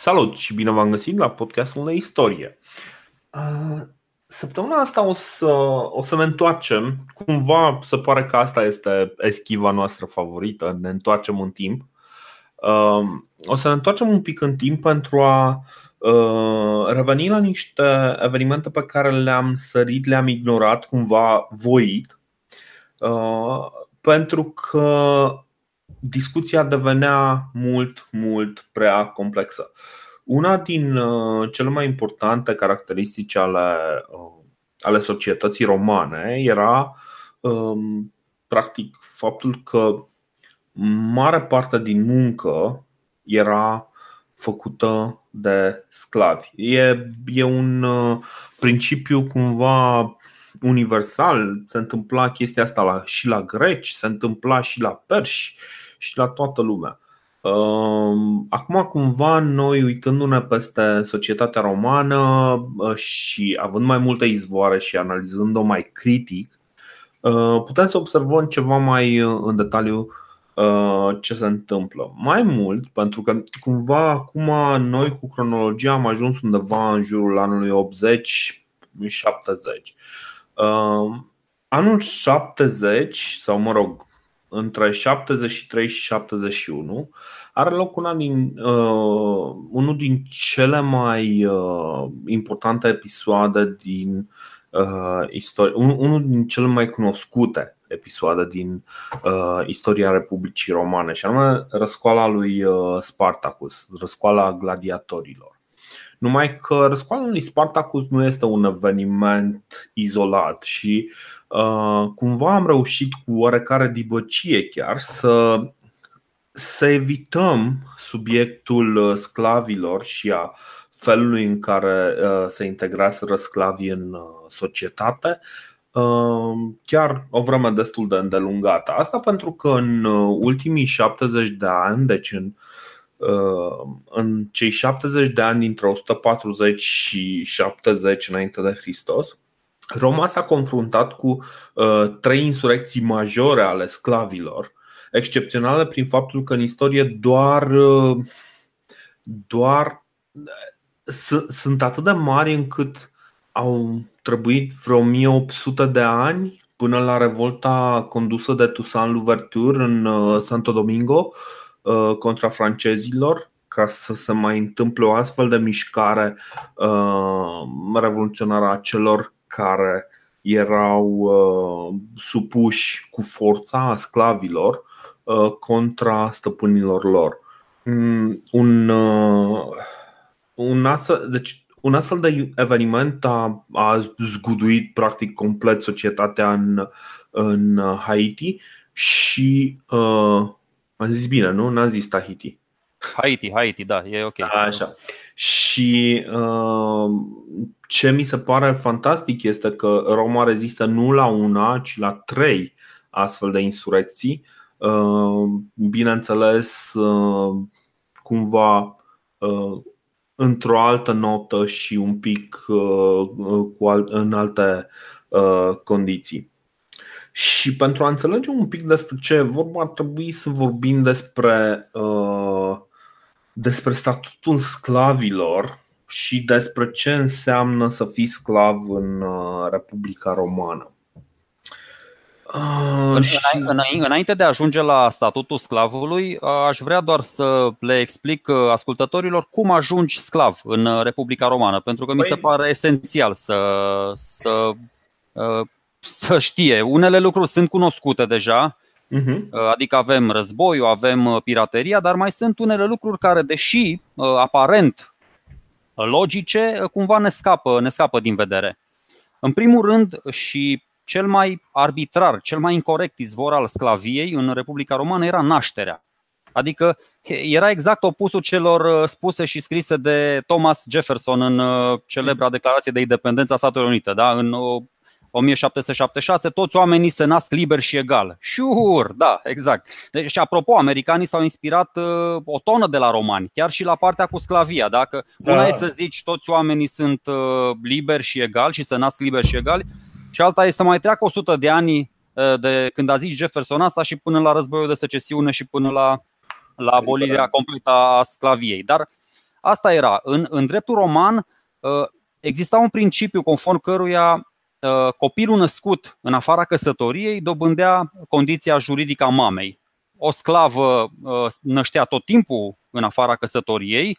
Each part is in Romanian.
Salut și bine v-am găsit la podcastul de istorie. Săptămâna asta o să, o să ne întoarcem. Cumva se pare că asta este eschiva noastră favorită, ne întoarcem în timp. O să ne întoarcem un pic în timp pentru a reveni la niște evenimente pe care le-am sărit, le-am ignorat cumva voit. Pentru că discuția devenea mult, mult prea complexă. Una din uh, cele mai importante caracteristici ale, uh, ale societății romane era um, practic faptul că mare parte din muncă era făcută de sclavi. E, e un uh, principiu cumva universal. Se întâmpla chestia asta la, și la greci, se întâmpla și la perși și la toată lumea. Um, acum, cumva, noi uitându-ne peste societatea romană uh, și având mai multe izvoare și analizând-o mai critic, uh, putem să observăm ceva mai uh, în detaliu ce se întâmplă. Mai mult, pentru că cumva acum noi cu cronologia am ajuns undeva în jurul anului 80-70. Anul 70, sau mă rog, între 73 și 71 are loc una din, uh, unul din cele mai uh, importante episoade din uh, istorie, un, unul din cele mai cunoscute episoade din uh, istoria Republicii Romane, și anume răscoala lui uh, Spartacus, răscoala gladiatorilor. Numai că răscoala lui Spartacus nu este un eveniment izolat și uh, cumva am reușit cu oarecare dibăcie chiar să să evităm subiectul uh, sclavilor și a felului în care uh, se integrează sclavii în uh, societate chiar o vreme destul de îndelungată. Asta pentru că în ultimii 70 de ani, deci în, în cei 70 de ani dintre 140 și 70 înainte de Hristos, Roma s-a confruntat cu trei insurecții majore ale sclavilor excepțională prin faptul că în istorie doar, doar sunt atât de mari încât au trebuit vreo 1800 de ani până la revolta condusă de Toussaint Louverture în uh, Santo Domingo uh, contra francezilor ca să se mai întâmple o astfel de mișcare uh, revoluționară a celor care erau supuși cu forța a sclavilor Uh, contra stăpânilor lor. Mm, un, uh, un, astfel, deci, un astfel de eveniment a, a zguduit practic complet societatea în, în Haiti și uh, am zis bine, nu? N-am zis Tahiti. Haiti, Haiti, da, e ok. Așa. Și uh, ce mi se pare fantastic este că Roma rezistă nu la una, ci la trei astfel de insurecții Uh, bineînțeles, uh, cumva uh, într-o altă notă și un pic în alte condiții. Și pentru a înțelege un pic despre ce e vorba, ar trebui să vorbim despre, despre statutul sclavilor și despre ce înseamnă să fii sclav în Republica Romană. Uh, și... Înainte de a ajunge la statutul sclavului, uh, aș vrea doar să le explic uh, ascultătorilor cum ajungi sclav în Republica Romană, pentru că mi se păi- pare esențial să, să, să știe. Unele lucruri sunt cunoscute deja, uh-huh. adică avem războiul, avem pirateria, dar mai sunt unele lucruri care, deși aparent logice, cumva ne scapă, ne scapă din vedere. În primul rând, și cel mai arbitrar, cel mai incorrect izvor al sclaviei în Republica Romană era nașterea. Adică era exact opusul celor uh, spuse și scrise de Thomas Jefferson în uh, celebra declarație de independență a Statelor Unite. Da? În 1776 uh, toți oamenii se nasc liberi și egal. Sure, da, exact. Deci, și apropo, americanii s-au inspirat uh, o tonă de la romani, chiar și la partea cu sclavia. Dacă da. una e să zici toți oamenii sunt uh, liberi și egali și se nasc liberi și egali, și alta e să mai treacă 100 de ani de când a zis Jefferson asta și până la războiul de secesiune și până la, la abolirea completă a sclaviei. Dar asta era. În, în dreptul roman exista un principiu conform căruia copilul născut în afara căsătoriei dobândea condiția juridică a mamei. O sclavă năștea tot timpul în afara căsătoriei,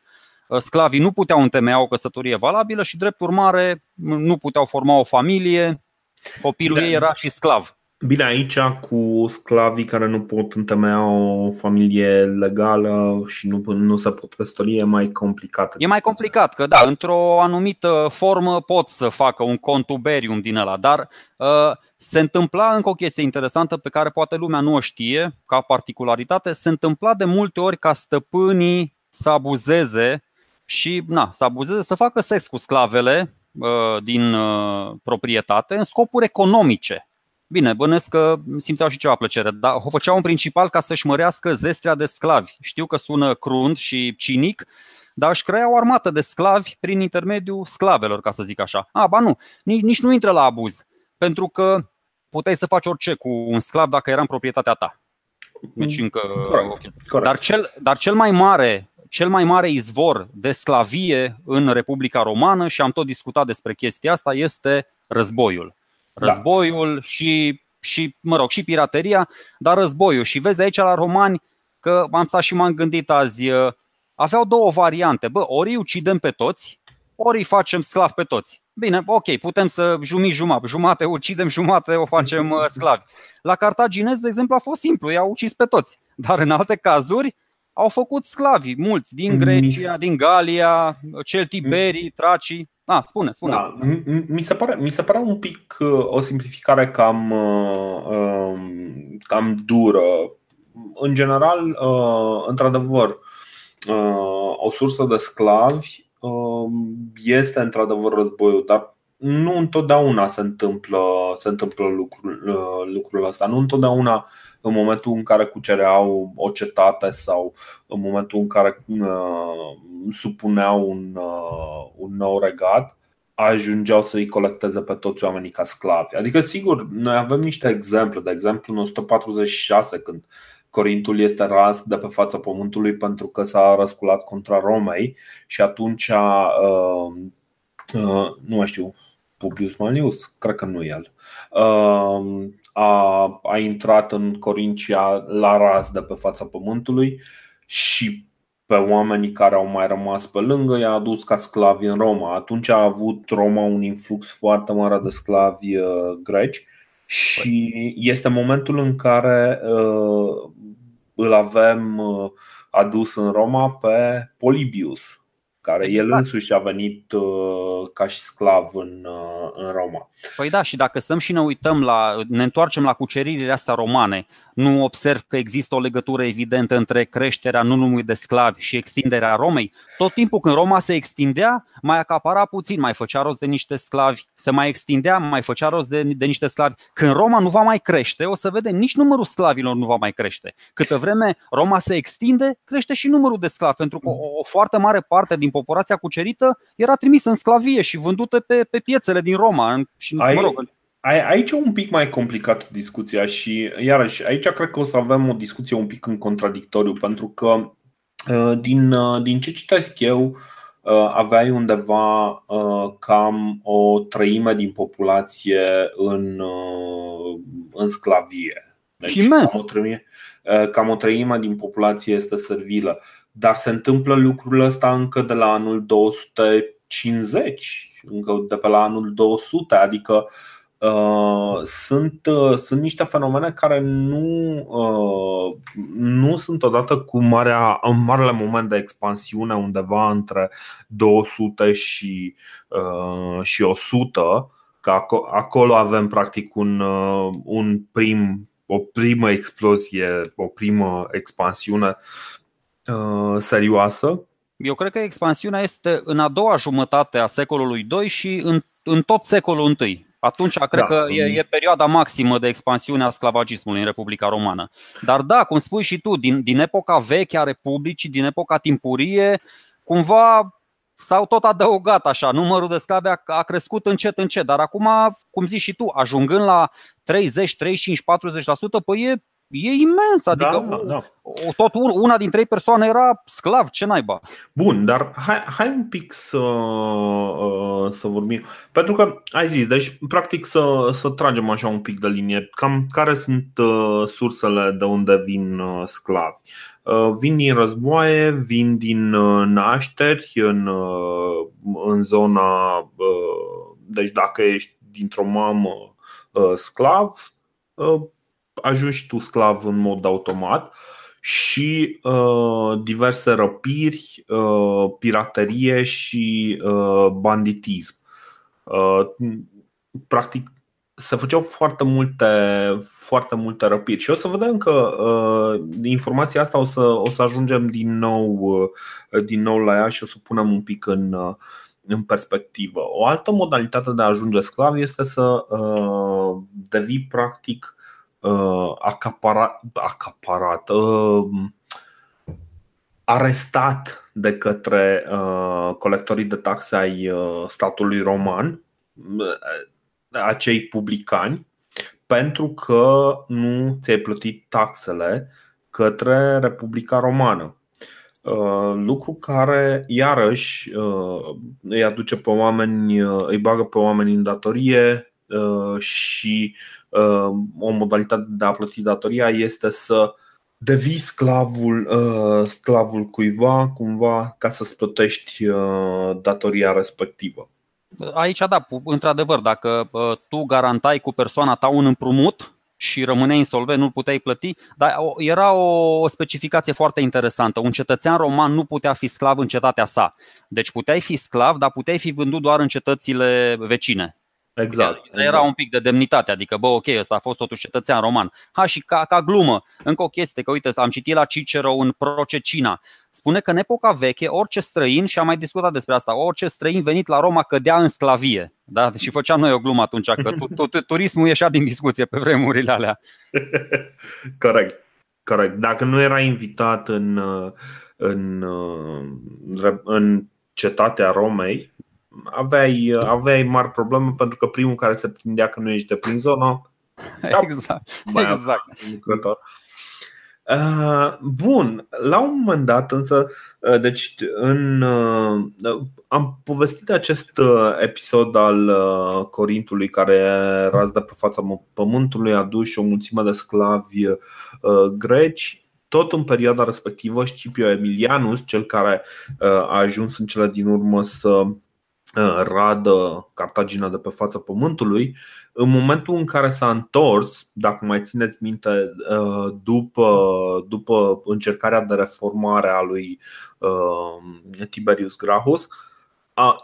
sclavii nu puteau întemeia o căsătorie valabilă și, drept urmare, nu puteau forma o familie, copilul da. ei era și sclav. Bine, aici cu sclavii care nu pot întemeia o familie legală și nu, nu se pot căsători e mai complicat. E mai complicat, că da, într-o anumită formă pot să facă un contuberium din ăla, dar uh, se întâmpla încă o chestie interesantă pe care poate lumea nu o știe ca particularitate, se întâmpla de multe ori ca stăpânii să abuzeze și na, să abuzeze, să facă sex cu sclavele uh, din uh, proprietate în scopuri economice Bine, bănesc că simțeau și ceva plăcere, dar o făceau în principal ca să-și mărească zestrea de sclavi. Știu că sună crunt și cinic, dar își crea o armată de sclavi prin intermediul sclavelor, ca să zic așa. A, ba nu, nici, nici nu intră la abuz, pentru că puteai să faci orice cu un sclav dacă era în proprietatea ta. Deci mm. încă. Corect. Corect. Dar, cel, dar cel mai mare cel mai mare izvor de sclavie în Republica Romană, și am tot discutat despre chestia asta, este războiul. Da. Războiul da. și, și, mă rog, și pirateria, dar războiul. Și vezi aici la romani că am stat și m-am gândit azi, uh, aveau două variante. Bă, ori îi ucidem pe toți, ori îi facem sclavi pe toți. Bine, ok, putem să jumii jumătate, jumate ucidem, jumate o facem uh, sclavi. La cartaginez, de exemplu, a fost simplu, i-au ucis pe toți. Dar în alte cazuri au făcut sclavi, mulți, din Grecia, din Galia, celtiberii, tracii. Ah, spune, spune. Da, mi, se pare, mi se pare un pic uh, o simplificare cam, uh, um, cam dură. În general, uh, într-adevăr, o sursă de sclavi um, este într-adevăr războiul, dar nu întotdeauna se întâmplă, se întâmplă lucrul, lucrul ăsta. Nu întotdeauna în momentul în care cucereau o cetate sau în momentul în care uh, supuneau un, uh, un nou regat, ajungeau să-i colecteze pe toți oamenii ca sclavi. Adică, sigur, noi avem niște exemple. De exemplu, în 146, când Corintul este ras de pe fața pământului pentru că s-a răsculat contra Romei și atunci, uh, uh, nu mai știu, Publius Manius, cred că nu el, uh, a, a intrat în Corincia la ras de pe fața pământului și pe oamenii care au mai rămas pe lângă i-a adus ca sclavi în Roma. Atunci a avut Roma un influx foarte mare de sclavi uh, greci și este momentul în care uh, îl avem uh, adus în Roma pe Polibius, care exact. el însuși a venit uh, ca și sclav în, uh, în Roma. Păi da, și dacă stăm și ne uităm la, ne întoarcem la cuceririle astea romane, nu observ că există o legătură evidentă între creșterea nu numai de sclavi și extinderea Romei. Tot timpul când Roma se extindea, mai acapara puțin, mai făcea rost de niște sclavi, se mai extindea, mai făcea rost de, de niște sclavi. Când Roma nu va mai crește, o să vedem, nici numărul sclavilor nu va mai crește. Câtă vreme Roma se extinde, crește și numărul de sclavi, pentru că o, o foarte mare parte din populația cucerită era trimisă în sclavie și vândută pe, pe piețele din Roma. Și, Ai... mă rog, Aici e un pic mai complicat discuția și iarăși aici cred că o să avem o discuție un pic în contradictoriu pentru că uh, din, uh, din ce citesc eu uh, aveai undeva cam o treime din populație în, în sclavie. Deci, cam o, treime, cam o treime din populație este servilă. Dar se întâmplă lucrul ăsta încă de la anul 250, încă de pe la anul 200, adică uh, Uh, sunt, uh, sunt niște fenomene care nu, uh, nu sunt odată cu marea, în marele moment de expansiune undeva între 200 și, și 100 că acolo avem practic un, un prim, o primă explozie, o primă expansiune serioasă. Eu cred că expansiunea este în a doua jumătate a secolului 2 și în, în tot secolul I. Atunci cred da. că e, e perioada maximă de expansiune a sclavagismului în Republica Romană. Dar da, cum spui și tu, din, din epoca veche a Republicii, din epoca timpurie, cumva s-au tot adăugat așa, numărul de sclavi a, a crescut încet încet, dar acum, cum zici și tu, ajungând la 30, 35, 40%, păi e, e imens, adică da, da, da. tot una din trei persoane era sclav, ce naiba. Bun, dar hai, hai un pic să, uh, să vorbim. Pentru că ai zis, deci practic să, să tragem așa un pic de linie. Cam care sunt uh, sursele de unde vin sclavi? Vin din războaie, vin din nașteri în, în zona. Deci dacă ești dintr-o mamă sclav, ajungi tu sclav în mod automat și uh, diverse răpiri, uh, piraterie și uh, banditism. Uh, practic, se făceau foarte multe, foarte multe răpiri și o să vedem că uh, informația asta o să, o să ajungem din nou, uh, din nou la ea și o să punem un pic în, uh, în perspectivă. O altă modalitate de a ajunge sclav este să uh, devii practic uh, acaparat, acaparat uh, arestat de către uh, colectorii de taxe ai uh, statului roman, uh, acei publicani, pentru că nu ți-ai plătit taxele către Republica Romană. Uh, lucru care, iarăși, uh, îi aduce pe oameni, uh, îi bagă pe oameni în datorie și Uh, o modalitate de a plăti datoria este să devii sclavul, uh, sclavul cuiva cumva ca să-ți plătești uh, datoria respectivă. Aici, da, într-adevăr, dacă tu garantai cu persoana ta un împrumut și rămâneai insolvent, nu puteai plăti, dar era o specificație foarte interesantă. Un cetățean roman nu putea fi sclav în cetatea sa. Deci puteai fi sclav, dar puteai fi vândut doar în cetățile vecine. Exact. Era exact. un pic de demnitate, adică, bă, ok, ăsta a fost totuși cetățean roman. Ha, și ca, ca glumă, încă o chestie, că uite, am citit la Cicero în Procecina. Spune că în epoca veche, orice străin, și am mai discutat despre asta, orice străin venit la Roma cădea în sclavie. Da? Și făceam noi o glumă atunci, că turismul ieșea din discuție pe vremurile alea. Corect. Corect. Dacă nu era invitat în, în, în cetatea Romei, aveai, aveai mari probleme pentru că primul care se prindea că nu ești de prin zonă Exact, exact. Lucrător. Uh, bun, la un moment dat însă, uh, deci în, uh, am povestit acest episod al Corintului care razdă pe fața pământului, aduși o mulțime de sclavi greci tot în perioada respectivă Scipio Emilianus, cel care a ajuns în cele din urmă să Uh, radă Cartagina de pe fața pământului, în momentul în care s-a întors, dacă mai țineți minte, uh, după, după încercarea de reformare a lui uh, Tiberius Gracchus,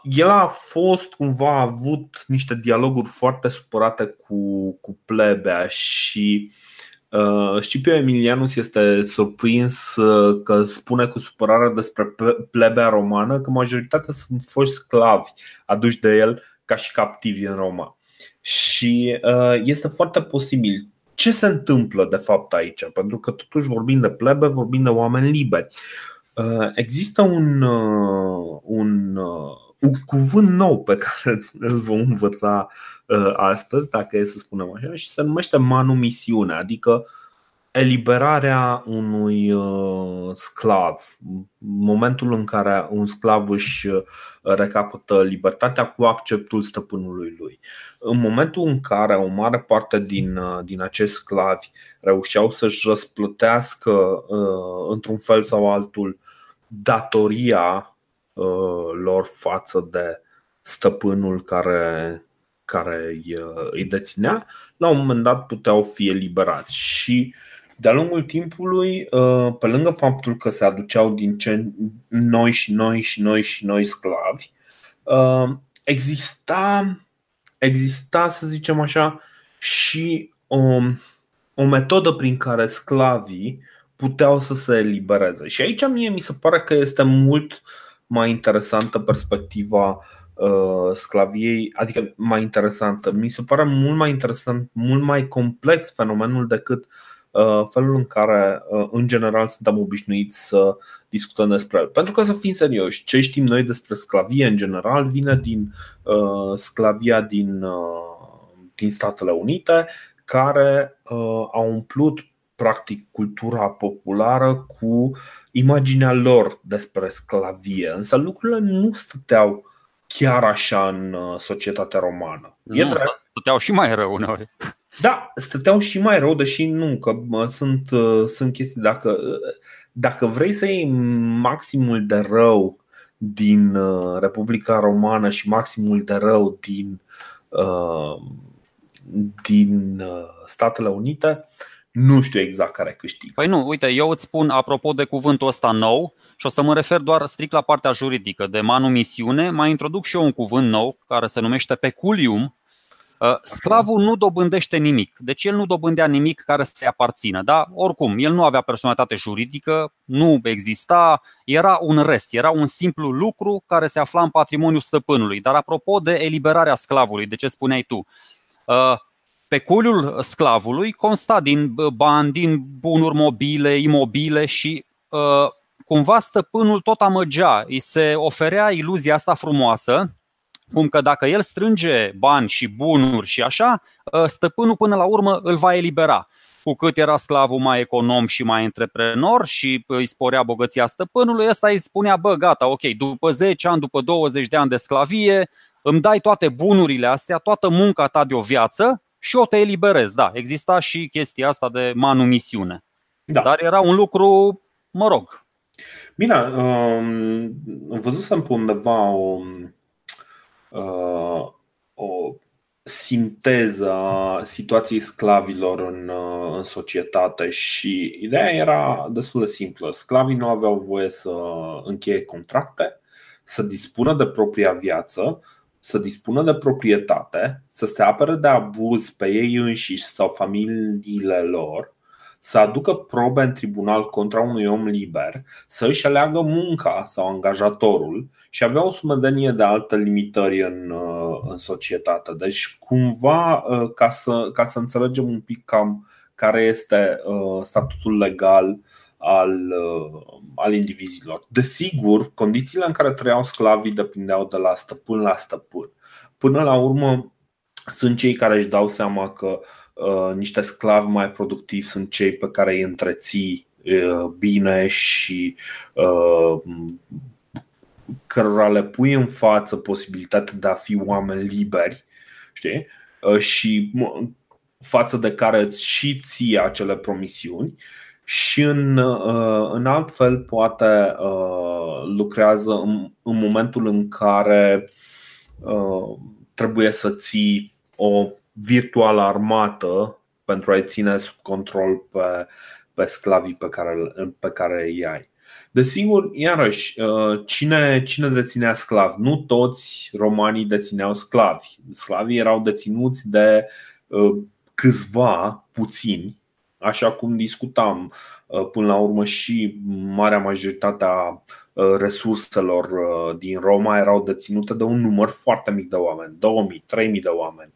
el a fost cumva a avut niște dialoguri foarte supărate cu, cu plebea și uh, Uh, Scipio Emilianus este surprins uh, că spune cu supărare despre plebea romană că majoritatea sunt foști sclavi aduși de el ca și captivi în Roma. Și uh, este foarte posibil. Ce se întâmplă de fapt aici? Pentru că totuși vorbim de plebe, vorbim de oameni liberi. Există un, un, un cuvânt nou pe care îl vom învăța Uh, astăzi, dacă e să spunem așa, și se numește manumisiune, adică eliberarea unui uh, sclav. Momentul în care un sclav își uh, recapătă libertatea cu acceptul stăpânului lui. În momentul în care o mare parte din, din acești sclavi reușeau să-și răsplătească într-un fel sau altul datoria lor față de stăpânul care, care îi, îi deținea, la un moment dat puteau fi eliberați. Și de-a lungul timpului, uh, pe lângă faptul că se aduceau din ce noi și noi și noi și noi sclavi, uh, exista, exista să zicem așa, și o, o metodă prin care sclavii puteau să se elibereze. Și aici mie mi se pare că este mult mai interesantă perspectiva Uh, sclaviei, adică mai interesantă. Mi se pare mult mai interesant, mult mai complex fenomenul decât uh, felul în care, uh, în general, suntem obișnuiți să discutăm despre el. Pentru că, să fim serioși, ce știm noi despre sclavie în general vine din sclavia din, din Statele Unite, care au umplut practic cultura populară cu imaginea lor despre sclavie. Însă lucrurile nu stăteau chiar așa în uh, societatea romană. Nu, e stăteau și mai rău uneori. Da, stăteau și mai rău, deși nu, că sunt, uh, sunt chestii. Dacă, uh, dacă vrei să iei maximul de rău din Republica Romană și maximul de rău din, din Statele Unite, nu știu exact care câștigă. Păi nu, uite, eu îți spun apropo de cuvântul ăsta nou și o să mă refer doar strict la partea juridică de manumisiune, mai introduc și eu un cuvânt nou care se numește peculium. Uh, sclavul nu dobândește nimic, deci el nu dobândea nimic care să-i aparțină. Da? Oricum, el nu avea personalitate juridică, nu exista, era un res, era un simplu lucru care se afla în patrimoniul stăpânului. Dar apropo de eliberarea sclavului, de ce spuneai tu, uh, Peculiul sclavului consta din bani, din bunuri mobile, imobile și uh, cumva stăpânul tot amăgea, îi se oferea iluzia asta frumoasă, cum că dacă el strânge bani și bunuri și așa, uh, stăpânul până la urmă îl va elibera. Cu cât era sclavul mai econom și mai antreprenor și îi sporea bogăția stăpânului, ăsta îi spunea, bă, gata, ok, după 10 ani, după 20 de ani de sclavie, îmi dai toate bunurile astea, toată munca ta de o viață și o te eliberezi. Da, exista și chestia asta de manumisiune. Da. Dar era un lucru, mă rog. Bine, um, am văzut să pe undeva o, uh, o sinteză a situației sclavilor în, uh, în societate și ideea era destul de simplă. Sclavii nu aveau voie să încheie contracte, să dispună de propria viață, să dispună de proprietate, să se apere de abuz pe ei înșiși sau familiile lor, să aducă probe în tribunal contra unui om liber, să își aleagă munca sau angajatorul și avea o sumedenie de alte limitări în, uh, în societate. Deci, cumva, uh, ca să, ca să înțelegem un pic cam care este uh, statutul legal al, uh, al indivizilor. Desigur, condițiile în care trăiau sclavii depindeau de la stăpân la stăpân. Până la urmă, sunt cei care își dau seama că uh, niște sclavi mai productivi sunt cei pe care îi întreții uh, bine și uh, cărora le pui în față posibilitatea de a fi oameni liberi știi? Uh, și față de care îți și ții acele promisiuni și în, uh, în alt fel poate uh, lucrează în, în momentul în care uh, trebuie să ții o virtuală armată pentru a-i ține sub control pe, pe sclavii pe care, pe care îi ai. Desigur, iarăși, cine, cine deținea sclavi? Nu toți romanii dețineau sclavi. Sclavii erau deținuți de câțiva, puțini, așa cum discutam uh, până la urmă și marea majoritate a uh, resurselor uh, din Roma erau deținute de un număr foarte mic de oameni, 2000, 3000 de oameni.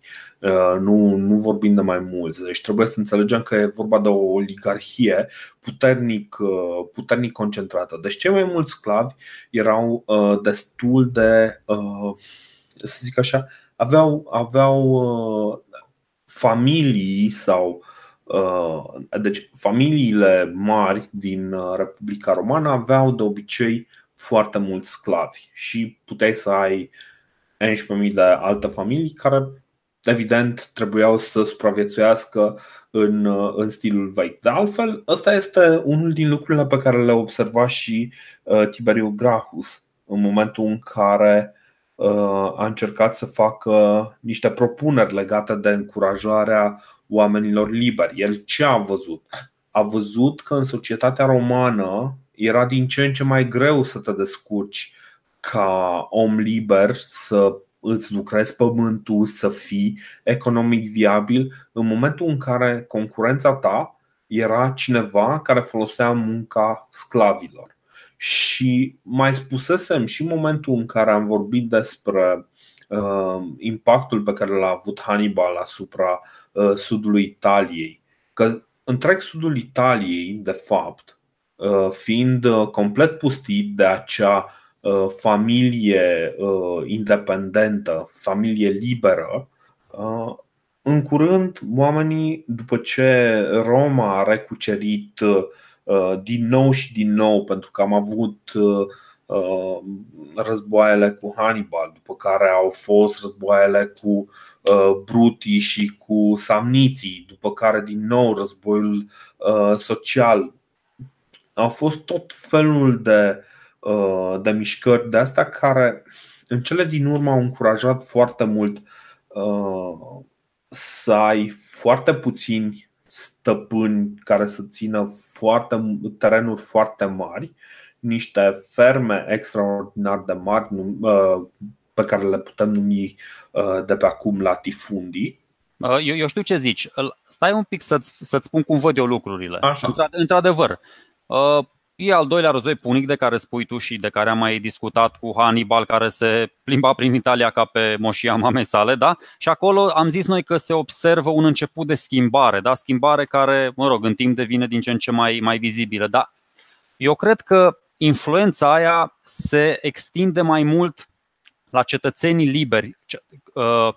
Nu, nu vorbim de mai mulți. Deci trebuie să înțelegem că e vorba de o oligarhie puternic, puternic concentrată. Deci cei mai mulți sclavi erau destul de, să zic așa, aveau, aveau familii sau Uh, deci, familiile mari din uh, Republica Romană aveau de obicei foarte mulți sclavi și puteai să ai 11.000 de alte familii care, evident, trebuiau să supraviețuiască în, uh, în stilul vechi. De altfel, ăsta este unul din lucrurile pe care le observa și Tiberiu Gracchus în momentul în care a încercat să facă niște propuneri legate de încurajarea oamenilor liberi. El ce a văzut? A văzut că în societatea romană era din ce în ce mai greu să te descurci ca om liber, să îți lucrezi pământul, să fii economic viabil în momentul în care concurența ta era cineva care folosea munca sclavilor. Și mai spusesem și în momentul în care am vorbit despre uh, impactul pe care l-a avut Hannibal asupra Uh, sudul Italiei. Că întreg sudul Italiei, de fapt, uh, fiind uh, complet pustit de acea familie independentă, familie liberă, în curând, oamenii, după ce Roma a recucerit din nou și din nou, pentru că am avut războaiele cu Hannibal, după care au fost războaiele cu Brutii și cu Samniții, după care din nou războiul social. Au fost tot felul de, de mișcări de astea care în cele din urmă au încurajat foarte mult să ai foarte puțini stăpâni care să țină foarte, terenuri foarte mari, niște ferme extraordinar de mari uh, pe care le putem numi uh, de pe acum latifundii. Uh, eu, eu știu ce zici. Stai un pic să-ți, să-ți spun cum văd eu lucrurile. Așa. Într-adevăr, E al doilea război punic de care spui tu și de care am mai discutat cu Hannibal care se plimba prin Italia ca pe moșia mamei sale, da? Și acolo am zis noi că se observă un început de schimbare, da? Schimbare care, mă rog, în timp devine din ce în ce mai, mai vizibilă, da? Eu cred că influența aia se extinde mai mult la cetățenii liberi. Uh,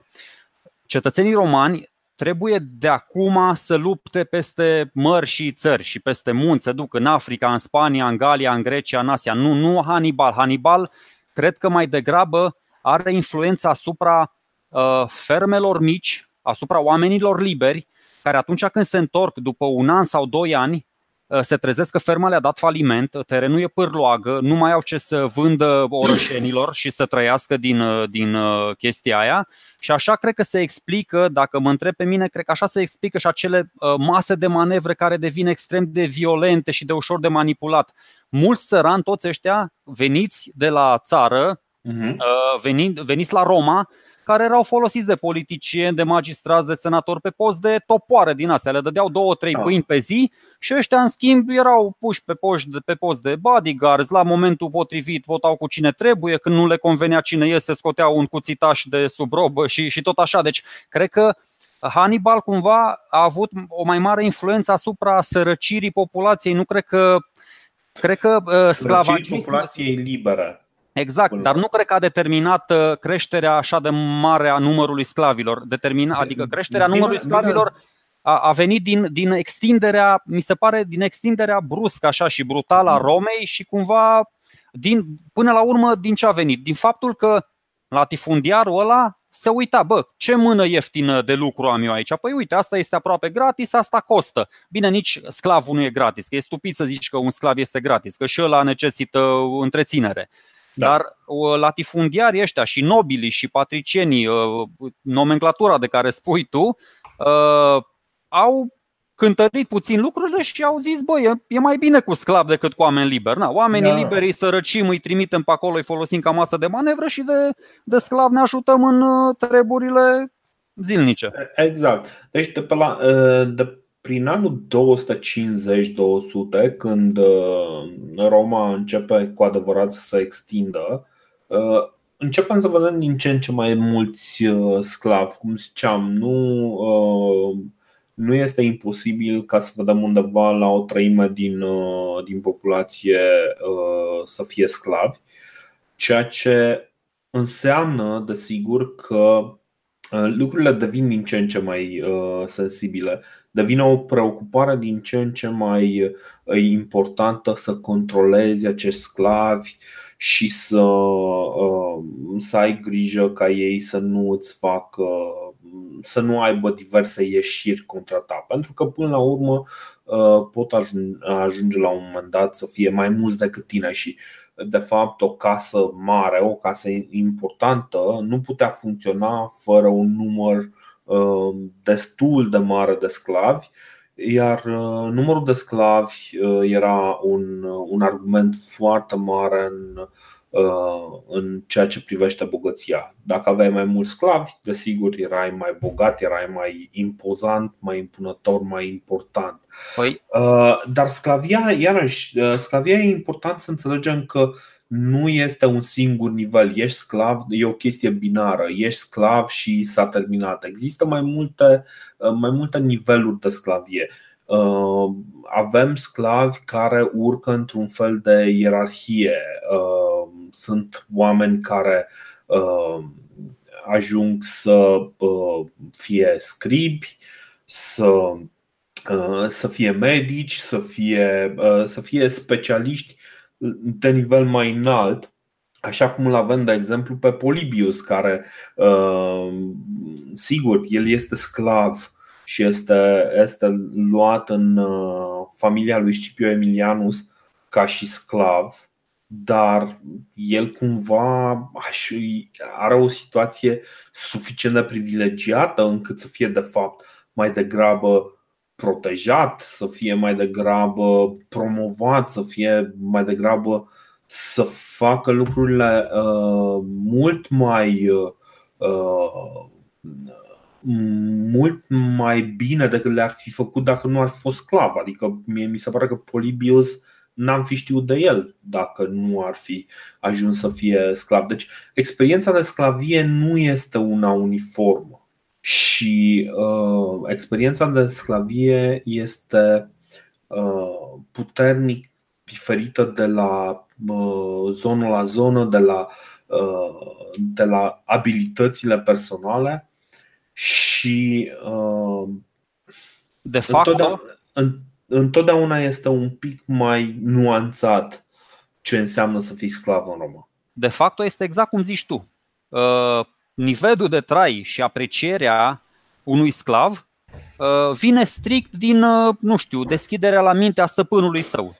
cetățenii romani trebuie de acum să lupte peste mări și țări și peste munți, se duc în Africa, în Spania, în Galia, în Grecia, în Asia. Nu, nu Hannibal. Hannibal cred că mai degrabă are influența asupra uh, fermelor mici, asupra oamenilor liberi, care atunci când se întorc după un an sau doi ani, Uh, se trezesc că ferma le-a dat faliment, terenul e pârloagă, nu mai au ce să vândă orășenilor și să trăiască din, uh, din uh, chestia aia. Și așa cred că se explică, dacă mă întreb pe mine, cred că așa se explică și acele mase de manevre care devin extrem de violente și de ușor de manipulat. Mulți sărani, toți ăștia, veniți de la țară, uh-huh. veniți la Roma, care erau folosiți de politicieni, de magistrați, de senatori pe post de topoare din astea. Le dădeau două, trei ah. pâini pe zi și ăștia, în schimb, erau puși pe post, pe post de bodyguards. La momentul potrivit votau cu cine trebuie, când nu le convenea cine iese, scoteau un cuțitaș de sub robă și, și tot așa. Deci, cred că Hannibal cumva a avut o mai mare influență asupra sărăcirii populației. Nu cred că Cred că uh, sclavagismul. populației liberă. Exact, dar nu cred că a determinat uh, creșterea așa de mare a numărului sclavilor. Determina, adică creșterea numărului sclavilor a, a venit din, din extinderea, mi se pare, din extinderea bruscă așa și brutală a Romei și cumva din, până la urmă din ce a venit? Din faptul că latifundiarul ăla se uita, bă, ce mână ieftină de lucru am eu aici? Păi uite, asta este aproape gratis, asta costă. Bine, nici sclavul nu e gratis, că e stupid să zici că un sclav este gratis, că și ăla necesită întreținere. Da. Dar latifundiarii ăștia și nobilii și patricienii, uh, nomenclatura de care spui tu, uh, au cântărit puțin lucrurile și au zis, băi, e mai bine cu sclav decât cu oameni liberi. Na, oamenii da. liberi îi sărăcim, îi trimitem pe acolo, îi folosim ca masă de manevră și de, de sclav ne ajutăm în uh, treburile zilnice. Exact. Deci de pe, la, de prin anul 250-200, când uh, Roma începe cu adevărat să se extindă, uh, începem să vedem din ce în ce mai mulți uh, sclavi. Cum ziceam, nu, nu este imposibil ca să vedem undeva la o treime din, din populație să fie sclavi, ceea ce înseamnă, desigur, că lucrurile devin din ce în ce mai sensibile devine o preocupare din ce în ce mai importantă să controlezi acești sclavi și să, uh, să ai grijă ca ei să nu îți facă să nu aibă diverse ieșiri contra ta. Pentru că până la urmă uh, pot ajunge la un moment dat să fie mai mulți decât tine și de fapt o casă mare, o casă importantă nu putea funcționa fără un număr Um, destul de mare de sclavi, iar uh, numărul de sclavi uh, era un, uh, un argument foarte mare în, în ceea ce privește bogăția. Dacă aveai mai mulți sclavi, desigur erai mai bogat, erai mai impozant, mai impunător, mai important. Păi... Dar sclavia, iarăși, sclavia e important să înțelegem că nu este un singur nivel. Ești sclav, e o chestie binară. Ești sclav și s-a terminat. Există mai multe, mai multe niveluri de sclavie. Uh, avem sclavi care urcă într-un fel de ierarhie. Uh, sunt oameni care uh, ajung să fie scribi, să, să fie medici, să fie, să fie specialiști de nivel mai înalt Așa cum îl avem, de exemplu, pe Polibius, care, sigur, el este sclav și este, este luat în familia lui Scipio Emilianus ca și sclav, dar el cumva are o situație suficient de privilegiată încât să fie de fapt mai degrabă protejat, să fie mai degrabă promovat, să fie mai degrabă să facă lucrurile uh, mult mai uh, mult mai bine decât le-ar fi făcut dacă nu ar fi fost sclav. Adică mie mi se pare că Polibius n-am fi știut de el dacă nu ar fi ajuns să fie sclav. Deci experiența de sclavie nu este una uniformă și uh, experiența de sclavie este uh, puternic diferită de la uh, zonă la zonă, de la, uh, de la abilitățile personale și uh, de fapt întotdeauna, întotdeauna este un pic mai nuanțat ce înseamnă să fii sclav în Roma. De fapt, este exact cum zici tu. Uh, nivelul de trai și aprecierea unui sclav uh, vine strict din, uh, nu știu, deschiderea la mintea stăpânului său.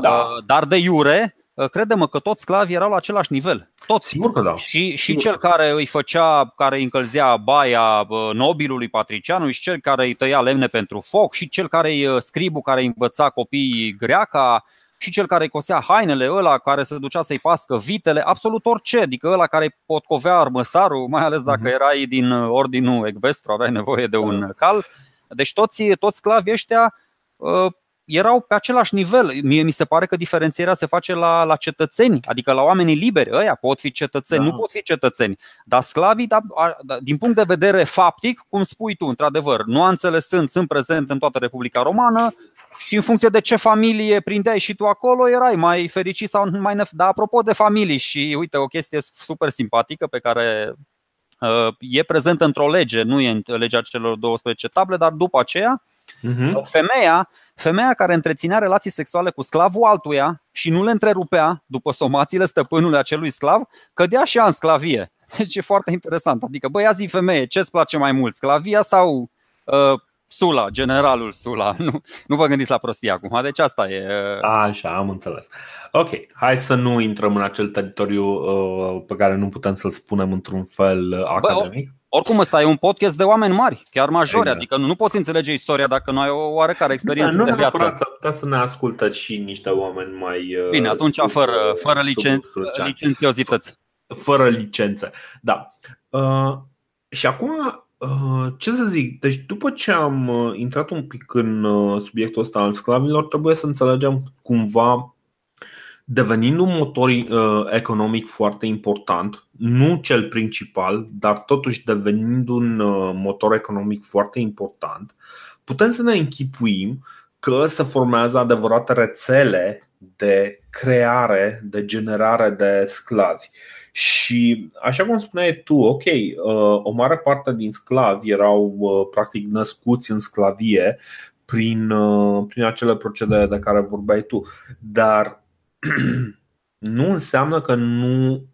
Da. Dar de iure, credem că toți sclavii erau la același nivel. Toți. Sigur că da. Și, și Sigur. cel care îi făcea, care îi încălzea baia nobilului patricianului, și cel care îi tăia lemne pentru foc, și cel care îi scribu care îi învăța copiii greaca, și cel care cosea hainele, ăla care se ducea să-i pască vitele, absolut orice, adică ăla care potcovea armăsarul, mai ales dacă mhm. erai din ordinul ecvestru, aveai nevoie de un cal. Deci toți, toți sclavii ăștia uh, erau pe același nivel. Mie mi se pare că diferențierea se face la, la cetățeni, adică la oamenii liberi. Ăia pot fi cetățeni, da. nu pot fi cetățeni. Dar sclavii, da, da, din punct de vedere faptic, cum spui tu, într-adevăr, nuanțele sunt, sunt prezente în toată Republica Romană, și în funcție de ce familie prindeai și tu acolo, erai mai fericit sau mai nef- Dar apropo de familii și uite o chestie super simpatică pe care uh, e prezentă într-o lege, nu e în legea celor 12 table, dar după aceea uh-huh. femeia, femeia care întreținea relații sexuale cu sclavul altuia și nu le întrerupea după somațiile stăpânului acelui sclav, cădea și ea în sclavie. Deci e foarte interesant. Adică, băi, zi femeie, ce-ți place mai mult, sclavia sau uh, Sula, generalul Sula. Nu, nu vă gândiți la prostie acum. Deci asta e. Așa, am înțeles. Ok, hai să nu intrăm în acel teritoriu uh, pe care nu putem să-l spunem într-un fel uh, academic. Bă, oricum, ăsta e un podcast de oameni mari, chiar majori, exact. adică nu, nu poți înțelege istoria dacă nu ai o oarecare experiență da, de viață. Nu putea să ne ascultă și niște oameni mai. Uh, Bine, atunci sub, fără, fără licen- licențiozități. Fără licențe, da. Uh, și acum Uh, ce să zic, deci după ce am uh, intrat un pic în uh, subiectul ăsta al sclavilor, trebuie să înțelegem cumva devenind un motor economic foarte important, nu cel principal, dar totuși devenind un motor economic foarte important, putem să ne închipuim că se formează adevărate rețele de creare, de generare de sclavi. Și așa cum spuneai tu, ok, uh, o mare parte din sclavi erau uh, practic născuți în sclavie prin, uh, prin acele procedee de care vorbeai tu, dar nu înseamnă că nu,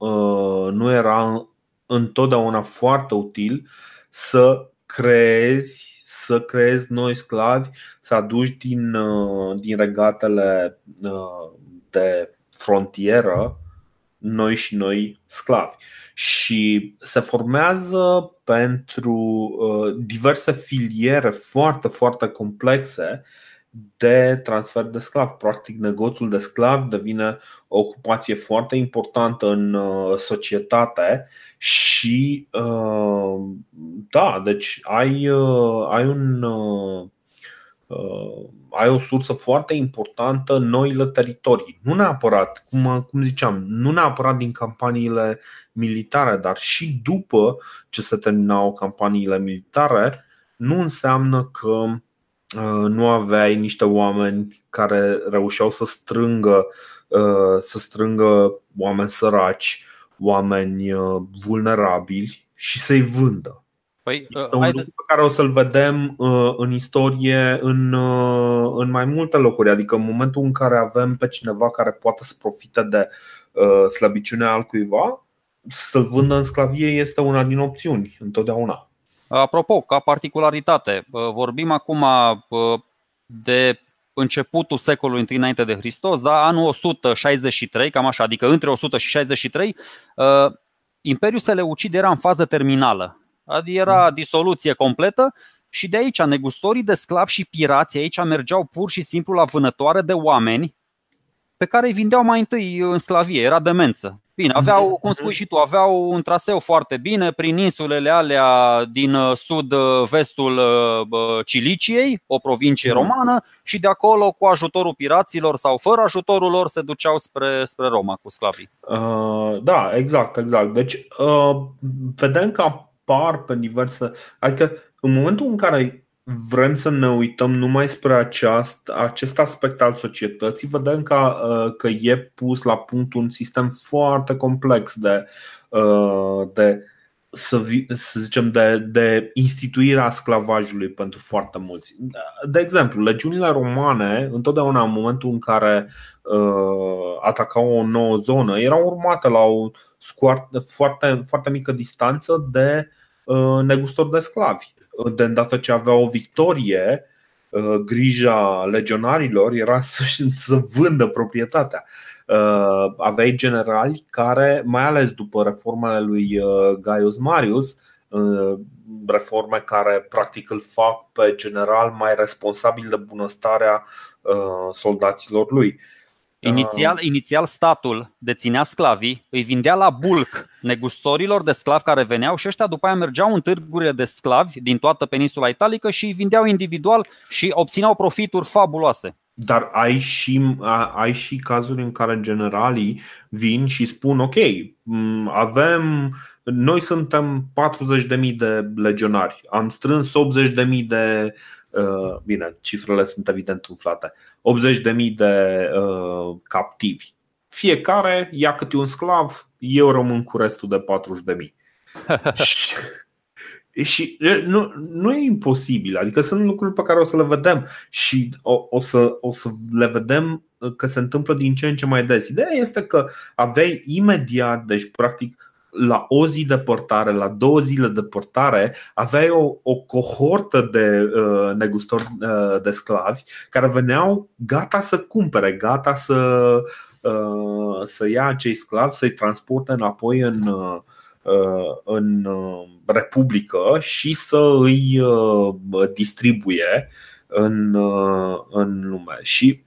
nu era întotdeauna foarte util să creezi să creezi noi sclavi, să aduci din, din regatele de frontieră noi și noi sclavi. Și se formează pentru uh, diverse filiere foarte, foarte complexe de transfer de sclavi. Practic, negoțul de sclavi devine o ocupație foarte importantă în uh, societate și, uh, da, deci ai, ai un ai o sursă foarte importantă în noile teritorii. Nu neapărat, cum, cum ziceam, nu neapărat din campaniile militare, dar și după ce se terminau campaniile militare, nu înseamnă că uh, nu aveai niște oameni care reușeau să strângă, uh, să strângă oameni săraci, oameni uh, vulnerabili și să-i vândă. Păi, uh, un lucru pe care o să-l vedem uh, în istorie în, uh, în mai multe locuri. Adică în momentul în care avem pe cineva care poate să profite de uh, slăbiciunea altcuiva, să-l vândă în sclavie este una din opțiuni, întotdeauna. Apropo, ca particularitate, uh, vorbim acum uh, de începutul secolului I înainte de Hristos, da? anul 163, cam așa, adică între 100 și 63, uh, Imperiul Seleucid era în fază terminală. Adică era mm. disoluție completă și de aici negustorii de sclavi și pirații aici mergeau pur și simplu la vânătoare de oameni pe care îi vindeau mai întâi în sclavie, era demență. Bine, aveau, mhm. cum spui și tu, aveau un traseu foarte bine prin insulele alea din uh, sud-vestul uh, Ciliciei, o provincie mhm. romană, și de acolo, cu ajutorul piraților sau fără ajutorul lor, se duceau spre, spre Roma cu sclavii. Uh, da, exact, exact. Deci, uh, vedem că apar pe diverse. Adică, în momentul în care vrem să ne uităm numai spre aceast, acest aspect al societății, vedem că, uh, că e pus la punct un sistem foarte complex de, uh, de să, să zicem, de, de instituirea sclavajului pentru foarte mulți. De exemplu, legiunile romane, întotdeauna în momentul în care uh, atacau o nouă zonă, erau urmate la o scoarte, foarte, foarte mică distanță de uh, negustori de sclavi de îndată ce avea o victorie, uh, grija legionarilor era să, să vândă proprietatea. Uh, aveai generali care, mai ales după reformele lui uh, Gaius Marius, reforme care practic îl fac pe general mai responsabil de bunăstarea soldaților lui. Inițial, inițial statul deținea sclavii, îi vindea la bulk negustorilor de sclavi care veneau și ăștia după aia mergeau în târgurile de sclavi din toată peninsula italică și îi vindeau individual și obțineau profituri fabuloase. Dar ai și, ai și cazuri în care generalii vin și spun ok, avem, noi suntem 40.000 de legionari, am strâns 80.000 de Uh, bine, cifrele sunt evident umflate, 80.000 de uh, captivi. Fiecare ia câte un sclav, eu rămân cu restul de 40.000. și, și nu, nu e imposibil, adică sunt lucruri pe care o să le vedem și o, o, să, o să le vedem că se întâmplă din ce în ce mai des. Ideea este că aveai imediat, deci practic la o zi de portare, la două zile de portare, aveai o, o cohortă de uh, negustori uh, de sclavi care veneau gata să cumpere, gata să, uh, să ia acei sclavi, să-i transporte înapoi în, uh, în uh, Republică și să îi uh, distribuie în, uh, în lume. Și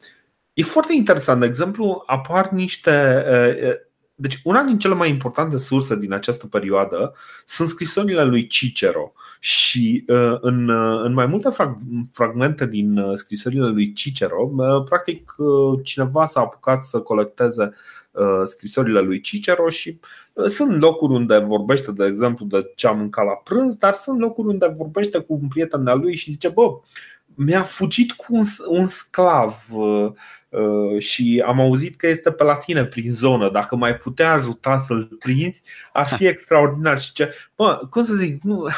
E foarte interesant. De exemplu, apar niște deci, una din cele mai importante surse din această perioadă sunt scrisorile lui Cicero și uh, în, uh, în mai multe fragmente din uh, scrisorile lui Cicero, practic cineva s-a apucat să colecteze scrisorile lui Cicero și sunt locuri unde vorbește, de exemplu, de ce am mâncat la prânz, dar sunt locuri unde vorbește cu un prieten al lui și zice, bă, mi-a fugit cu un, un sclav Uh, și am auzit că este pe la tine prin zonă. Dacă mai putea ajuta să-l prinzi, ar fi extraordinar. Și ce, bă, cum să zic, nu, uh,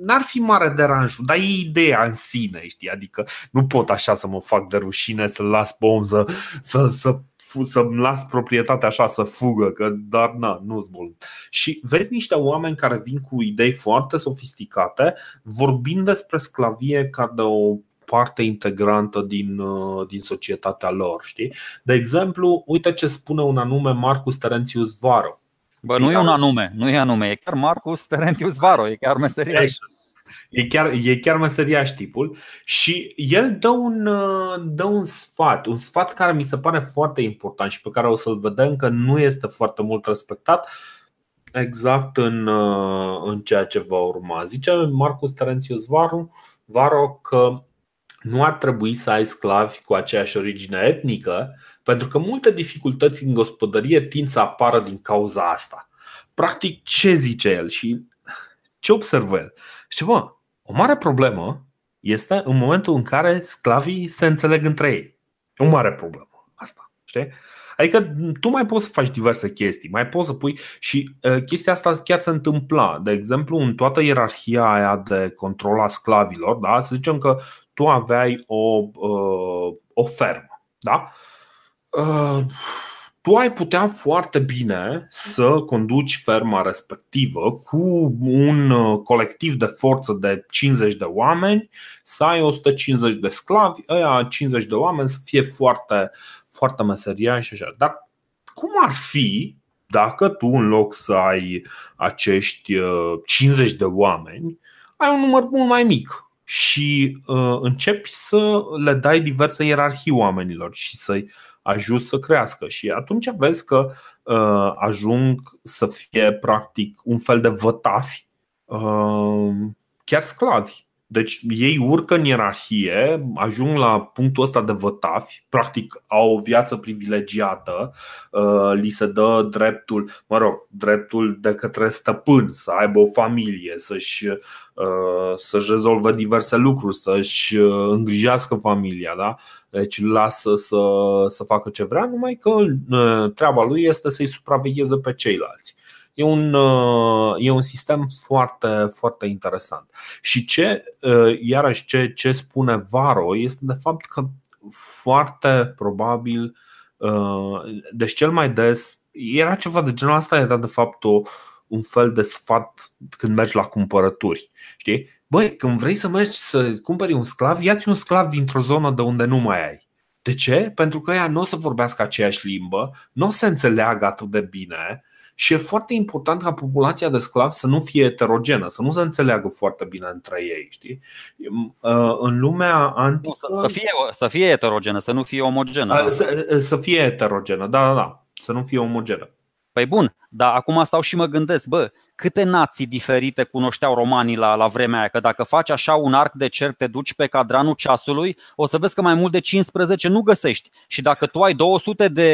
n-ar fi mare deranjul, dar e ideea în sine, știi? Adică nu pot așa să mă fac de rușine, să-l las pe om să, să, să să-mi las proprietatea așa să fugă, că dar na, nu-s bun. Și vezi niște oameni care vin cu idei foarte sofisticate, vorbind despre sclavie ca de o parte integrantă din, uh, din societatea lor. Știi? De exemplu, uite ce spune un anume Marcus Terentius Varo. Bă, nu e un anume, nu e anume, e chiar Marcus Terentius Varo, e chiar meseriaș. E chiar, e chiar meseriaș tipul și el dă un, uh, dă un sfat, un sfat care mi se pare foarte important și pe care o să-l vedem că nu este foarte mult respectat exact în, uh, în ceea ce va urma. Zice Marcus Terentius Varo, Varo că nu ar trebui să ai sclavi cu aceeași origine etnică, pentru că multe dificultăți în gospodărie tind să apară din cauza asta. Practic, ce zice el și ce observă el? Și bă, o mare problemă este în momentul în care sclavii se înțeleg între ei. O mare problemă asta. Știi? Adică tu mai poți să faci diverse chestii, mai poți să pui și uh, chestia asta chiar se întâmpla. De exemplu, în toată ierarhia aia de control a sclavilor, da? să zicem că tu aveai o, uh, o fermă. Da? Uh, tu ai putea foarte bine să conduci ferma respectivă cu un uh, colectiv de forță de 50 de oameni, să ai 150 de sclavi, ăia 50 de oameni să fie foarte, foarte meseriași și așa. Dar cum ar fi dacă tu în loc să ai acești 50 uh, de oameni, ai un număr mult mai mic și uh, începi să le dai diverse ierarhii oamenilor și să-i ajuns să crească și atunci vezi că uh, ajung să fie practic un fel de vătafi, uh, chiar sclavi. Deci ei urcă în ierarhie, ajung la punctul ăsta de vătafi, practic au o viață privilegiată, uh, li se dă dreptul, mă rog, dreptul de către stăpân să aibă o familie, să-și, uh, să-și rezolve diverse lucruri, să-și uh, îngrijească familia, da? Deci lasă să, să facă ce vrea, numai că treaba lui este să-i supravegheze pe ceilalți. E un, uh, e un sistem foarte, foarte interesant. Și ce, uh, iarăși, ce, ce spune Varo este de fapt că foarte probabil, uh, deci cel mai des, era ceva de genul asta, era de fapt o, un fel de sfat când mergi la cumpărături. Știi? Băi, când vrei să mergi să cumperi un sclav, ia-ți un sclav dintr-o zonă de unde nu mai ai. De ce? Pentru că ea nu o să vorbească aceeași limbă, nu o să înțeleagă atât de bine și e foarte important ca populația de sclavi să nu fie heterogenă, să nu se înțeleagă foarte bine între ei. Știi? Uh, în lumea antică. Să, să, fie, să fie heterogenă, să nu fie omogenă. Uh, să, uh, să fie heterogenă, da, da, da. Să nu fie omogenă. Păi bun, dar acum stau și mă gândesc, bă, câte nații diferite cunoșteau romanii la, la vremea aia? Că dacă faci așa un arc de cerc, te duci pe cadranul ceasului, o să vezi că mai mult de 15 nu găsești. Și dacă tu ai 200 de,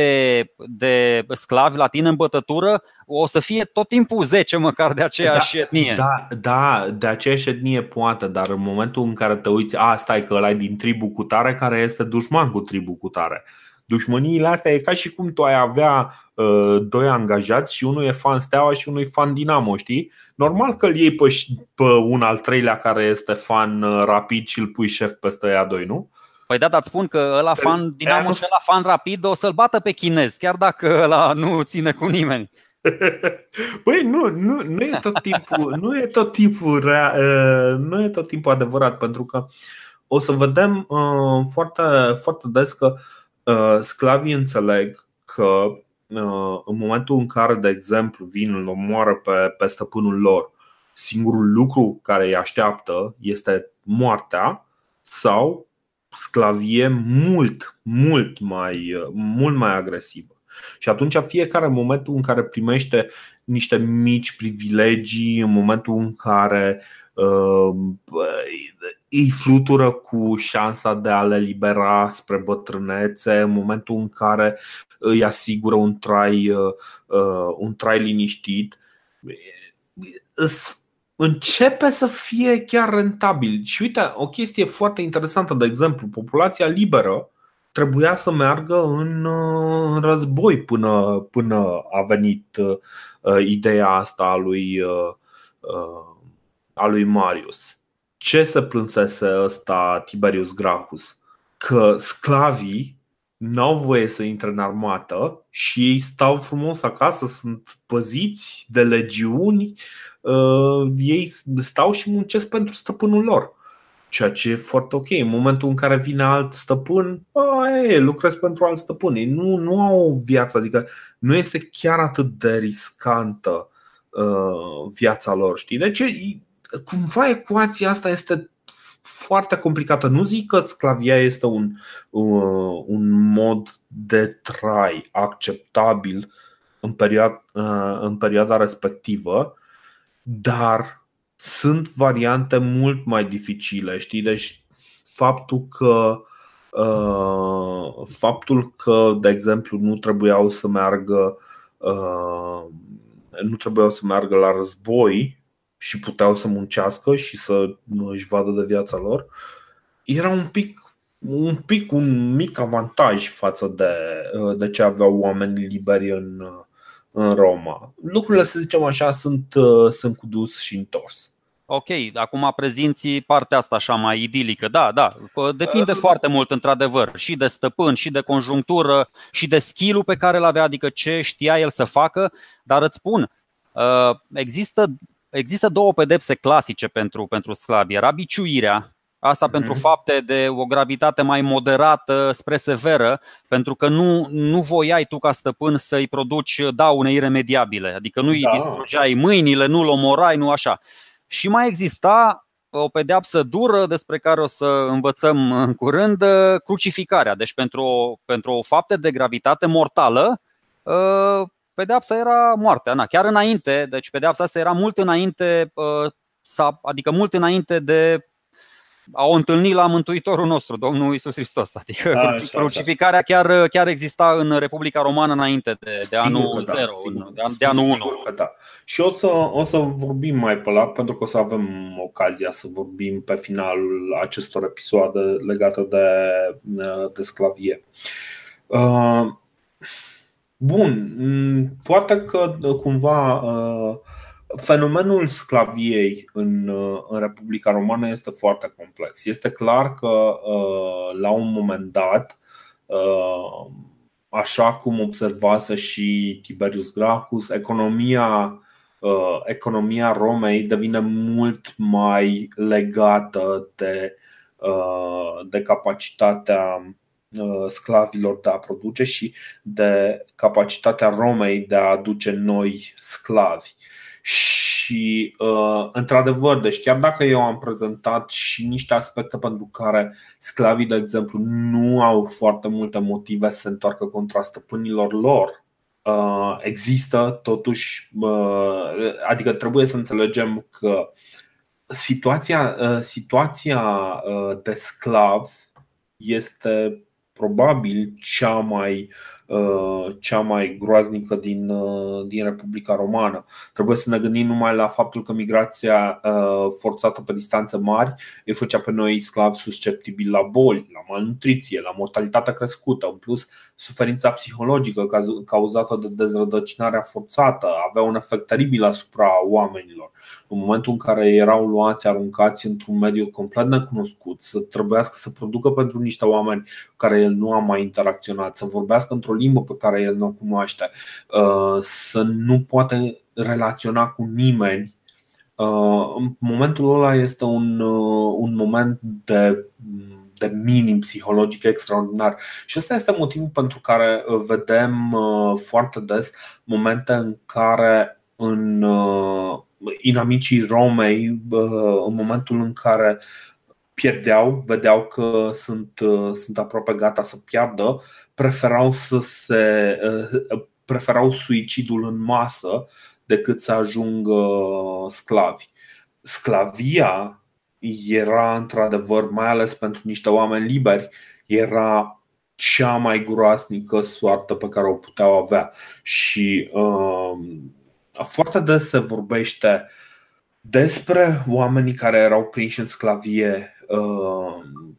de sclavi la tine în bătătură, o să fie tot timpul 10 măcar de aceeași da, etnie. Da, da, de aceeași etnie poate, dar în momentul în care te uiți, a, stai că ăla e din tribu cu tare care este dușman cu tribu cu tare dușmăniile astea e ca și cum tu ai avea uh, doi angajați și unul e fan Steaua și unul e fan Dinamo, știi? Normal că îl iei pe, pe un al treilea care este fan uh, rapid și îl pui șef peste ea doi, nu? Păi da, dar spun că ăla fan Dinamo și ăla fan rapid o să-l bată pe chinez, chiar dacă ăla nu ține cu nimeni. Păi nu, nu, nu e tot timpul, nu e tot timpul rea, uh, nu e tot timpul adevărat, pentru că o să vedem uh, foarte, foarte des că Uh, sclavii înțeleg că uh, în momentul în care, de exemplu, vin, îl omoară pe, pe stăpânul lor, singurul lucru care îi așteaptă este moartea sau sclavie mult, mult mai, uh, mult mai agresivă. Și atunci fiecare momentul în care primește niște mici privilegii, în momentul în care uh, îi flutură cu șansa de a le libera spre bătrânețe în momentul în care îi asigură un trai, uh, uh, un trai liniștit. Începe să fie chiar rentabil. Și uite, o chestie foarte interesantă, de exemplu, populația liberă trebuia să meargă în uh, război până, până a venit ideea asta a lui, a lui Marius ce se plânsese ăsta Tiberius Gracchus? Că sclavii n-au voie să intre în armată și ei stau frumos acasă, sunt păziți de legiuni, uh, ei stau și muncesc pentru stăpânul lor. Ceea ce e foarte ok. În momentul în care vine alt stăpân, e, lucrez pentru alt stăpân. Ei nu, nu au o viață, adică nu este chiar atât de riscantă uh, viața lor. Știi? Deci cumva ecuația asta este foarte complicată. Nu zic că sclavia este un, uh, un mod de trai acceptabil în perioada, uh, în perioada respectivă, dar sunt variante mult mai dificile. Știi? Deci faptul că uh, faptul că, de exemplu, nu trebuiau să meargă uh, nu trebuiau să meargă la război și puteau să muncească și să își vadă de viața lor, era un pic un pic, un mic avantaj față de, de ce aveau oamenii liberi în, în Roma. Lucrurile, să zicem așa, sunt, sunt cu dus și întors. Ok, acum prezinți partea asta așa mai idilică. Da, da, depinde uh, foarte mult într-adevăr și de stăpân, și de conjunctură, și de skill pe care îl avea, adică ce știa el să facă, dar îți spun, uh, există, există două pedepse clasice pentru, pentru sclavi. Era biciuirea, Asta mm-hmm. pentru fapte de o gravitate mai moderată spre severă, pentru că nu, nu voiai tu ca stăpân să-i produci daune iremediabile. Adică nu îi da. distrugeai mâinile, nu-l omorai, nu așa. Și mai exista o pedeapsă dură despre care o să învățăm în curând, crucificarea. Deci pentru o, pentru o faptă de gravitate mortală, ă, pedeapsa era moartea. Na, chiar înainte, deci pedeapsa asta era mult înainte, ă, adică mult înainte de au întâlnit la Mântuitorul nostru, Domnul Isus Hristos. Adică da, așa, crucificarea chiar, chiar exista în Republica Romană înainte de, de anul 0, da, de, an, de anul 1. da. Și o să, o să vorbim mai pe la, pentru că o să avem ocazia să vorbim pe finalul acestor episoade legate de, de sclavie. Uh, bun, poate că cumva uh, Fenomenul sclaviei în, în Republica Romană este foarte complex. Este clar că uh, la un moment dat, uh, așa cum observase și Tiberius Gracchus, economia, uh, economia Romei devine mult mai legată de, de capacitatea sclavilor de a produce și de capacitatea Romei de a aduce noi sclavi. Și, uh, într-adevăr, deci chiar dacă eu am prezentat și niște aspecte pentru care sclavii, de exemplu, nu au foarte multe motive să se întoarcă contra stăpânilor lor, uh, există totuși, uh, adică trebuie să înțelegem că situația, situația de sclav este probabil cea mai Uh, cea mai groaznică din, uh, din Republica Romană. Trebuie să ne gândim numai la faptul că migrația uh, forțată pe distanțe mari îi făcea pe noi sclavi susceptibili la boli, la malnutriție, la mortalitatea crescută. În plus, suferința psihologică cauzată de dezrădăcinarea forțată avea un efect teribil asupra oamenilor. În momentul în care erau luați, aruncați într-un mediu complet necunoscut, să trebuiască să producă pentru niște oameni cu care el nu a mai interacționat, să vorbească într-o limbă pe care el nu o cunoaște, uh, să nu poate relaționa cu nimeni. Uh, în momentul ăla este un, uh, un moment de de minim psihologic extraordinar. Și ăsta este motivul pentru care vedem foarte des momente în care în inamicii Romei, în momentul în care pierdeau, vedeau că sunt, sunt aproape gata să piardă, preferau să se preferau suicidul în masă decât să ajungă sclavi. Sclavia era într-adevăr, mai ales pentru niște oameni liberi, era cea mai groasnică soartă pe care o puteau avea. Și uh, foarte des se vorbește despre oamenii care erau prinși în sclavie uh,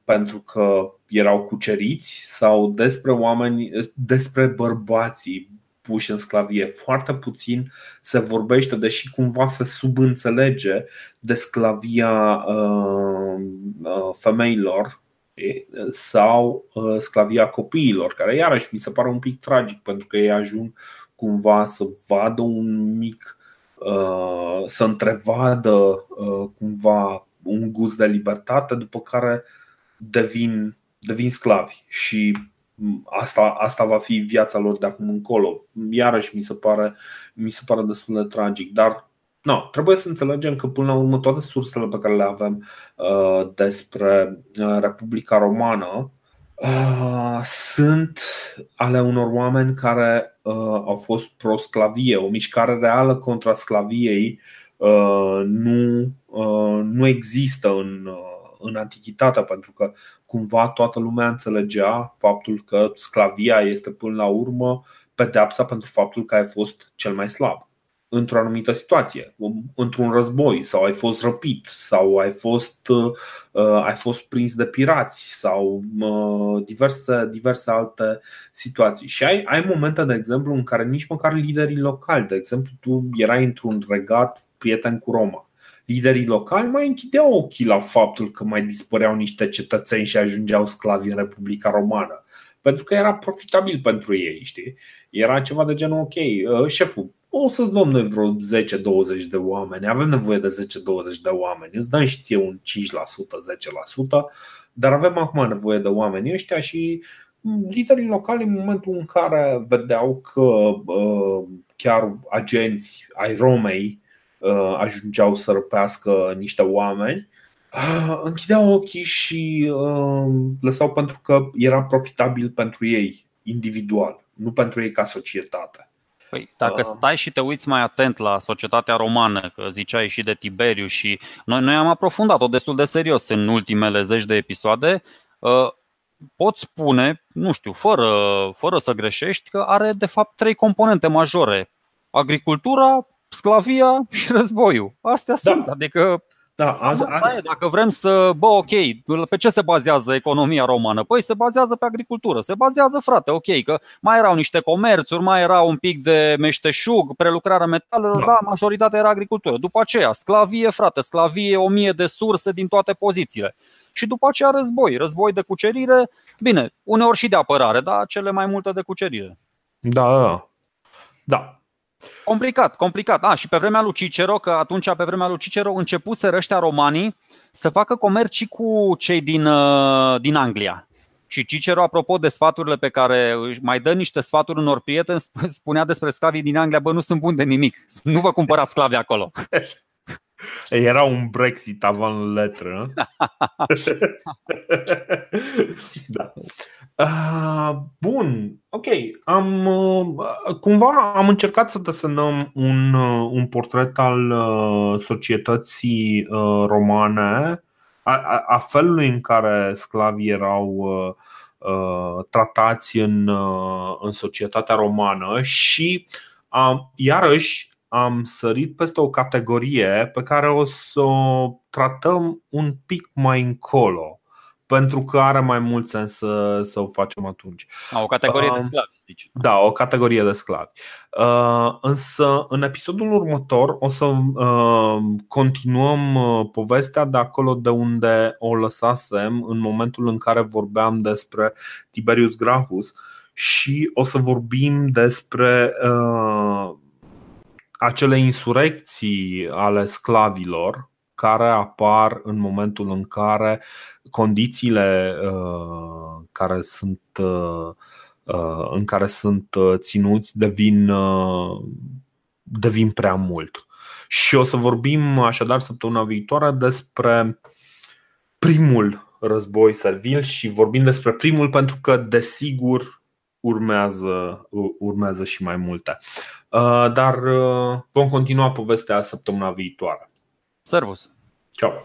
pentru că erau cuceriți sau despre oameni, despre bărbații puși în sclavie. Foarte puțin se vorbește, deși cumva se subînțelege de sclavia uh, uh, femeilor sau sclavia copiilor, care iarăși mi se pare un pic tragic pentru că ei ajung cumva să vadă un mic, să întrevadă cumva un gust de libertate, după care devin, devin sclavi și asta, asta va fi viața lor de acum încolo. Iarăși mi se pare, mi se pare destul de tragic, dar no, trebuie să înțelegem că până la urmă toate sursele pe care le avem uh, despre uh, Republica Romană uh, sunt ale unor oameni care uh, au fost pro-sclavie, o mișcare reală contra sclaviei uh, nu, uh, nu există în uh, în antichitate, pentru că cumva toată lumea înțelegea faptul că sclavia este până la urmă pedeapsa pentru faptul că ai fost cel mai slab. Într-o anumită situație, într-un război, sau ai fost răpit, sau ai fost, uh, ai fost prins de pirați, sau uh, diverse, diverse alte situații. Și ai, ai momente, de exemplu, în care nici măcar liderii locali, de exemplu, tu erai într-un regat prieten cu Roma. Liderii locali mai închideau ochii la faptul că mai dispăreau niște cetățeni și ajungeau sclavi în Republica Romană pentru că era profitabil pentru ei, știi? Era ceva de genul, ok, uh, șeful, o să-ți dăm noi vreo 10-20 de oameni, avem nevoie de 10-20 de oameni, îți dăm și ție un 5%, 10%, dar avem acum nevoie de oameni ăștia și liderii locali în momentul în care vedeau că uh, chiar agenți ai Romei uh, ajungeau să răpească niște oameni, uh, închideau ochii și uh, lăsau pentru că era profitabil pentru ei individual, nu pentru ei ca societate. Păi, dacă stai și te uiți mai atent la societatea romană, că ziceai și de Tiberiu și noi, noi am aprofundat-o destul de serios în ultimele zeci de episoade, uh, pot spune, nu știu, fără, fără să greșești, că are de fapt trei componente majore. Agricultura, sclavia și războiul. Astea da. sunt, adică da, azi, azi... Dacă vrem să, bă, ok, pe ce se bazează economia romană? Păi se bazează pe agricultură, se bazează, frate, ok, că mai erau niște comerțuri, mai era un pic de meșteșug, prelucrarea metalelor, da. da, majoritatea era agricultură. După aceea, sclavie, frate, sclavie, o mie de surse din toate pozițiile. Și după aceea război, război de cucerire, bine, uneori și de apărare, dar cele mai multe de cucerire. Da, da. Da, Complicat, complicat. A, și pe vremea lui Cicero, că atunci pe vremea lui Cicero începuse ăștia romanii să facă comerț și cu cei din, uh, din Anglia. Și Cicero, apropo de sfaturile pe care mai dă niște sfaturi unor prieteni, spunea despre sclavii din Anglia, bă, nu sunt buni de nimic, nu vă cumpărați sclavi acolo. Era un Brexit avant letră. da. Uh, bun, ok. Am uh, cumva am încercat să desenăm un, uh, un portret al uh, societății uh, romane, a, a, a felului în care sclavii erau uh, uh, tratați în, uh, în societatea romană și uh, iarăși am sărit peste o categorie pe care o să o tratăm un pic mai încolo pentru că are mai mult sens să, să o facem atunci. A, o categorie uh, de sclavi, zici. Da, o categorie de sclavi. Uh, însă, în episodul următor o să uh, continuăm uh, povestea de acolo de unde o lăsasem în momentul în care vorbeam despre Tiberius Gracchus și o să vorbim despre uh, acele insurecții ale sclavilor care apar în momentul în care condițiile uh, care sunt, uh, uh, în care sunt ținuți devin, devin prea mult. Și o să vorbim așadar săptămâna viitoare despre primul război servil și vorbim despre primul pentru că, desigur, urmează, urmează și mai multe. Dar vom continua povestea săptămâna viitoare. Servus! Ciao!